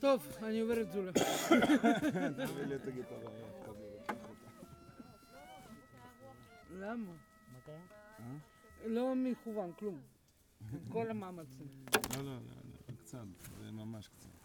טוב, אני עובר את זולה. למה? לא מכוון, כלום. כל המאמצים. לא, לא, לא, לא קצת, זה ממש קצת.